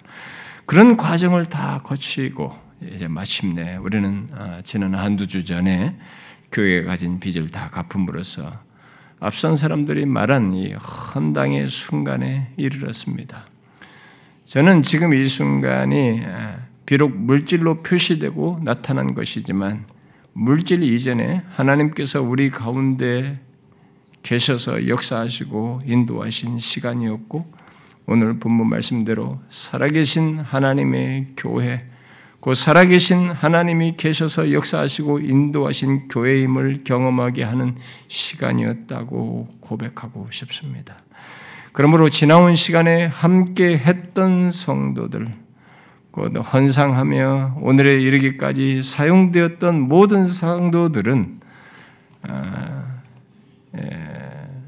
그런 과정을 다 거치고 이제 마침내 우리는 아, 지난 한두 주 전에 교회가 가진 빚을 다 갚음으로써 앞선 사람들이 말한 이 헌당의 순간에 이르렀습니다. 저는 지금 이 순간이 비록 물질로 표시되고 나타난 것이지만 물질 이전에 하나님께서 우리 가운데 계셔서 역사하시고 인도하신 시간이었고 오늘 본문 말씀대로 살아계신 하나님의 교회 그 살아계신 하나님이 계셔서 역사하시고 인도하신 교회임을 경험하게 하는 시간이었다고 고백하고 싶습니다. 그러므로 지나온 시간에 함께 했던 성도들, 곧 헌상하며 오늘에 이르기까지 사용되었던 모든 성도들은 아,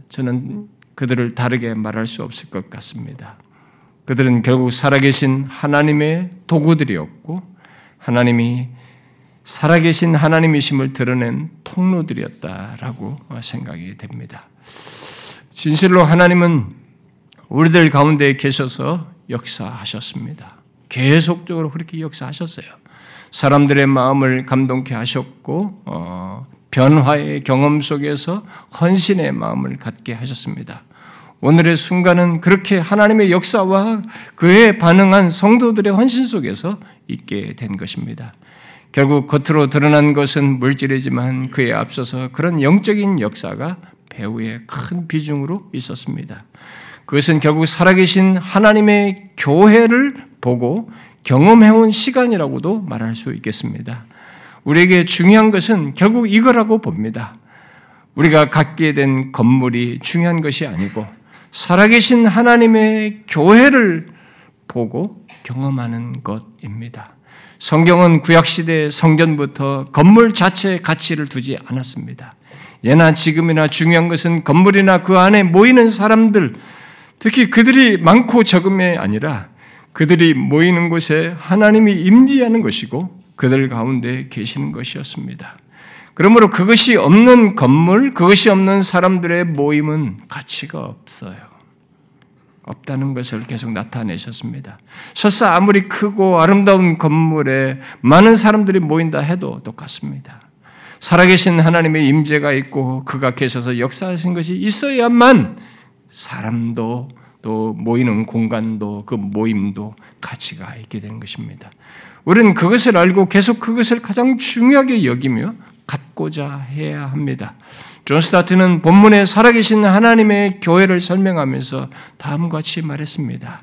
저는 그들을 다르게 말할 수 없을 것 같습니다. 그들은 결국 살아계신 하나님의 도구들이었고 하나님이 살아계신 하나님이심을 드러낸 통로들이었다라고 생각이 됩니다. 진실로 하나님은 우리들 가운데 계셔서 역사하셨습니다. 계속적으로 그렇게 역사하셨어요. 사람들의 마음을 감동케 하셨고 어, 변화의 경험 속에서 헌신의 마음을 갖게 하셨습니다. 오늘의 순간은 그렇게 하나님의 역사와 그에 반응한 성도들의 헌신 속에서 있게 된 것입니다. 결국 겉으로 드러난 것은 물질이지만 그에 앞서서 그런 영적인 역사가 배후에 큰 비중으로 있었습니다. 그것은 결국 살아계신 하나님의 교회를 보고 경험해온 시간이라고도 말할 수 있겠습니다. 우리에게 중요한 것은 결국 이거라고 봅니다. 우리가 갖게 된 건물이 중요한 것이 아니고 살아계신 하나님의 교회를 보고 경험하는 것입니다. 성경은 구약시대 성전부터 건물 자체의 가치를 두지 않았습니다. 예나 지금이나 중요한 것은 건물이나 그 안에 모이는 사람들, 특히 그들이 많고 적음이 아니라 그들이 모이는 곳에 하나님이 임지하는 것이고 그들 가운데 계시는 것이었습니다. 그러므로 그것이 없는 건물, 그것이 없는 사람들의 모임은 가치가 없어요. 없다는 것을 계속 나타내셨습니다. 설사 아무리 크고 아름다운 건물에 많은 사람들이 모인다 해도 똑같습니다. 살아계신 하나님의 임재가 있고 그가 계셔서 역사하신 것이 있어야만 사람도 또 모이는 공간도 그 모임도 가치가 있게 되는 것입니다. 우리는 그것을 알고 계속 그것을 가장 중요하게 여기며 갖고자 해야 합니다. 존 스타트는 본문에 살아계신 하나님의 교회를 설명하면서 다음과 같이 말했습니다.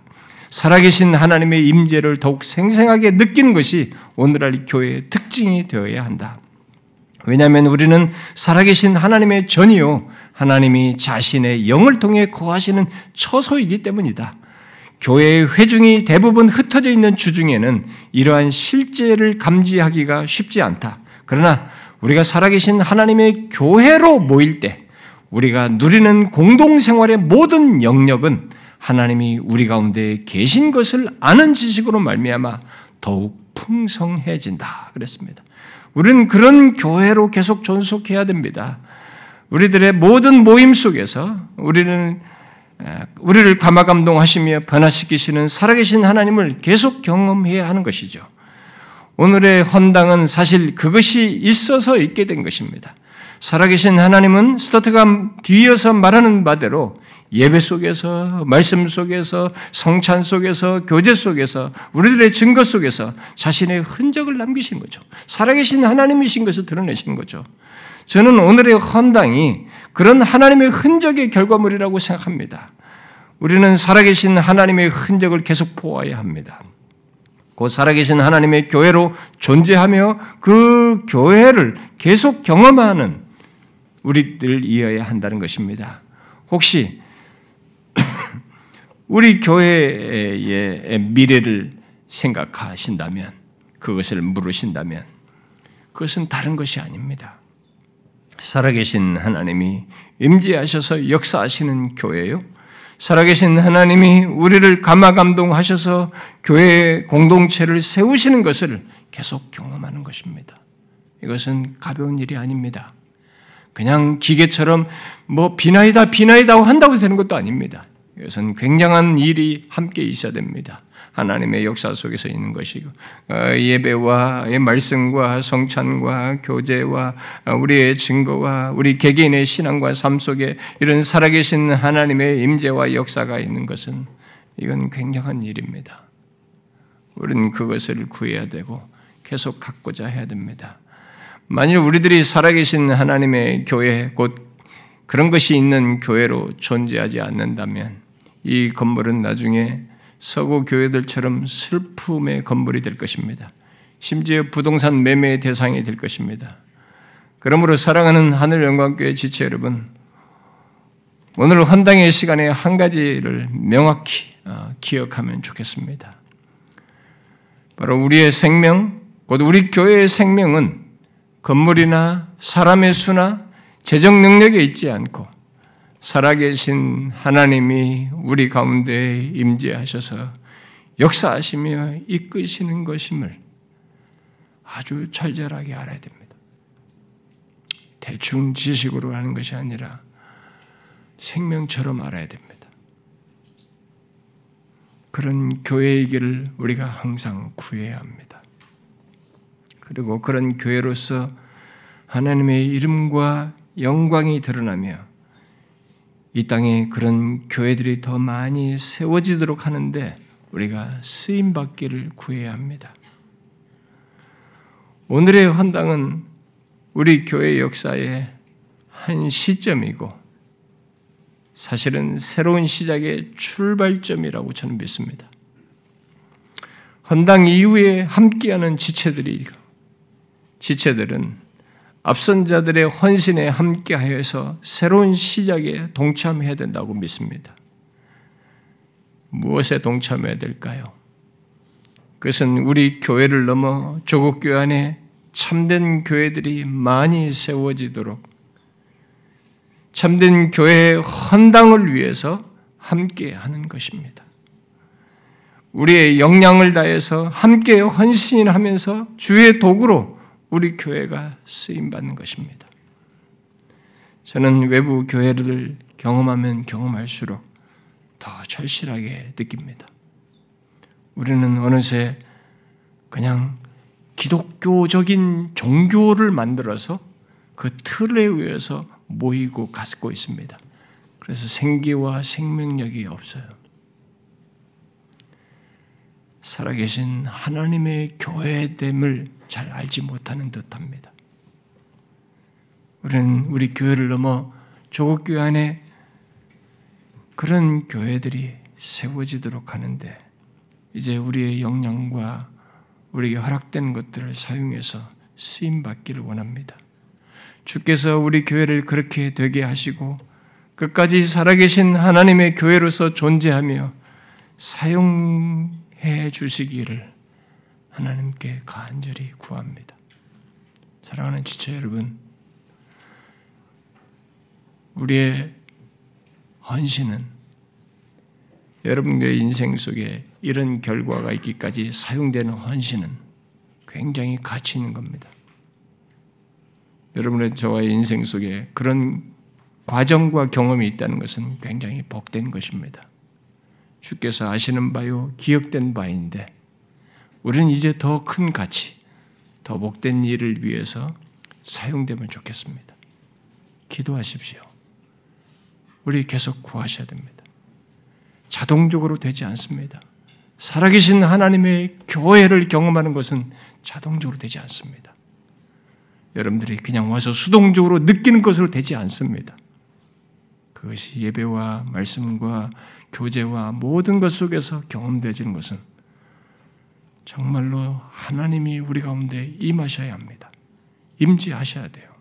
살아계신 하나님의 임재를 더욱 생생하게 느끼는 것이 오늘날 교회의 특징이 되어야 한다. 왜냐하면 우리는 살아계신 하나님의 전이요 하나님이 자신의 영을 통해 거하시는 처소이기 때문이다. 교회의 회중이 대부분 흩어져 있는 주중에는 이러한 실제를 감지하기가 쉽지 않다. 그러나 우리가 살아계신 하나님의 교회로 모일 때 우리가 누리는 공동생활의 모든 영역은 하나님이 우리 가운데 계신 것을 아는 지식으로 말미암아 더욱 풍성해진다. 그랬습니다. 우리는 그런 교회로 계속 존속해야 됩니다. 우리들의 모든 모임 속에서 우리는 우리를 감화감동하시며 변화시키시는 살아계신 하나님을 계속 경험해야 하는 것이죠. 오늘의 헌당은 사실 그것이 있어서 있게 된 것입니다. 살아계신 하나님은 스타트가 뒤이어서 말하는 바대로 예배 속에서, 말씀 속에서, 성찬 속에서, 교제 속에서, 우리들의 증거 속에서 자신의 흔적을 남기신 거죠. 살아계신 하나님이신 것을 드러내신 거죠. 저는 오늘의 헌당이 그런 하나님의 흔적의 결과물이라고 생각합니다. 우리는 살아계신 하나님의 흔적을 계속 보아야 합니다. 곧 살아계신 하나님의 교회로 존재하며 그 교회를 계속 경험하는 우리들이어야 한다는 것입니다. 혹시 <clears throat> 우리 교회의 미래를 생각하신다면, 그것을 물으신다면, 그것은 다른 것이 아닙니다. 살아계신 하나님이 임재하셔서 역사하시는 교회요. 살아계신 하나님이 우리를 감화감동하셔서 교회 공동체를 세우시는 것을 계속 경험하는 것입니다. 이것은 가벼운 일이 아닙니다. 그냥 기계처럼 뭐 비나이다 비나이다 한다고 되는 것도 아닙니다. 이것은 굉장한 일이 함께 있어야 됩니다. 하나님의 역사 속에서 있는 것이고 어, 예배와 말씀과 성찬과 교제와 어, 우리의 증거와 우리 개개인의 신앙과 삶 속에 이런 살아계신 하나님의 임재와 역사가 있는 것은 이건 굉장한 일입니다. 우리는 그것을 구해야 되고 계속 갖고자 해야 됩니다. 만일 우리들이 살아계신 하나님의 교회 곧 그런 것이 있는 교회로 존재하지 않는다면 이 건물은 나중에 서구 교회들처럼 슬픔의 건물이 될 것입니다. 심지어 부동산 매매의 대상이 될 것입니다. 그러므로 사랑하는 하늘 영광교회 지체 여러분, 오늘 헌당의 시간에 한 가지를 명확히 어, 기억하면 좋겠습니다. 바로 우리의 생명, 곧 우리 교회의 생명은 건물이나 사람의 수나 재정 능력에 있지 않고 살아계신 하나님이 우리 가운데 임재하셔서 역사하시며 이끄시는 것임을 아주 철저하게 알아야 됩니다. 대충 지식으로 하는 것이 아니라 생명처럼 알아야 됩니다. 그런 교회이기를 우리가 항상 구해야 합니다. 그리고 그런 교회로서 하나님의 이름과 영광이 드러나며 이 땅에 그런 교회들이 더 많이 세워지도록 하는데 우리가 쓰임 받기를 구해야 합니다. 오늘의 헌당은 우리 교회 역사의 한 시점이고 사실은 새로운 시작의 출발점이라고 저는 믿습니다. 헌당 이후에 함께하는 지체들이 지체들은 앞선 자들의 헌신에 함께하여서 새로운 시작에 동참해야 된다고 믿습니다. 무엇에 동참해야 될까요? 그것은 우리 교회를 넘어 조국 교회 안에 참된 교회들이 많이 세워지도록 참된 교회의 헌당을 위해서 함께 하는 것입니다. 우리의 역량을 다해서 함께 헌신하면서 주의 도구로 우리 교회가 쓰임 받는 것입니다. 저는 외부 교회를 경험하면 경험할수록 더 절실하게 느낍니다. 우리는 어느새 그냥 기독교적인 종교를 만들어서 그 틀에 의해서 모이고 갖고 있습니다. 그래서 생기와 생명력이 없어요. 살아계신 하나님의 교회됨을 잘 알지 못하는 듯합니다. 우리는 우리 교회를 넘어 조국 교회 안에 그런 교회들이 세워지도록 하는데 이제 우리의 역량과 우리에게 허락된 것들을 사용해서 쓰임 받기를 원합니다. 주께서 우리 교회를 그렇게 되게 하시고 끝까지 살아계신 하나님의 교회로서 존재하며 사용해 주시기를 하나님께 간절히 구합니다. 사랑하는 지체 여러분, 우리의 헌신은 여러분들의 인생 속에 이런 결과가 있기까지 사용되는 헌신은 굉장히 가치 있는 겁니다. 여러분의 저와의 인생 속에 그런 과정과 경험이 있다는 것은 굉장히 복된 것입니다. 주께서 아시는 바요, 기억된 바인데, 우리는 이제 더 큰 가치, 더 복된 일을 위해서 사용되면 좋겠습니다. 기도하십시오. 우리 계속 구하셔야 됩니다. 자동적으로 되지 않습니다. 살아계신 하나님의 교회를 경험하는 것은 자동적으로 되지 않습니다. 여러분들이 그냥 와서 수동적으로 느끼는 것으로 되지 않습니다. 그것이 예배와 말씀과 교제와 모든 것 속에서 경험되지는 것은 정말로 하나님이 우리 가운데 임하셔야 합니다. 임지하셔야 돼요.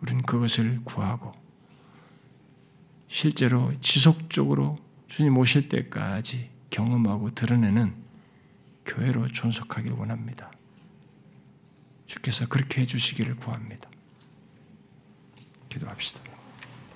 우리는 그것을 구하고 실제로 지속적으로 주님 오실 때까지 경험하고 드러내는 교회로 존속하기를 원합니다. 주께서 그렇게 해주시기를 구합니다. 기도합시다.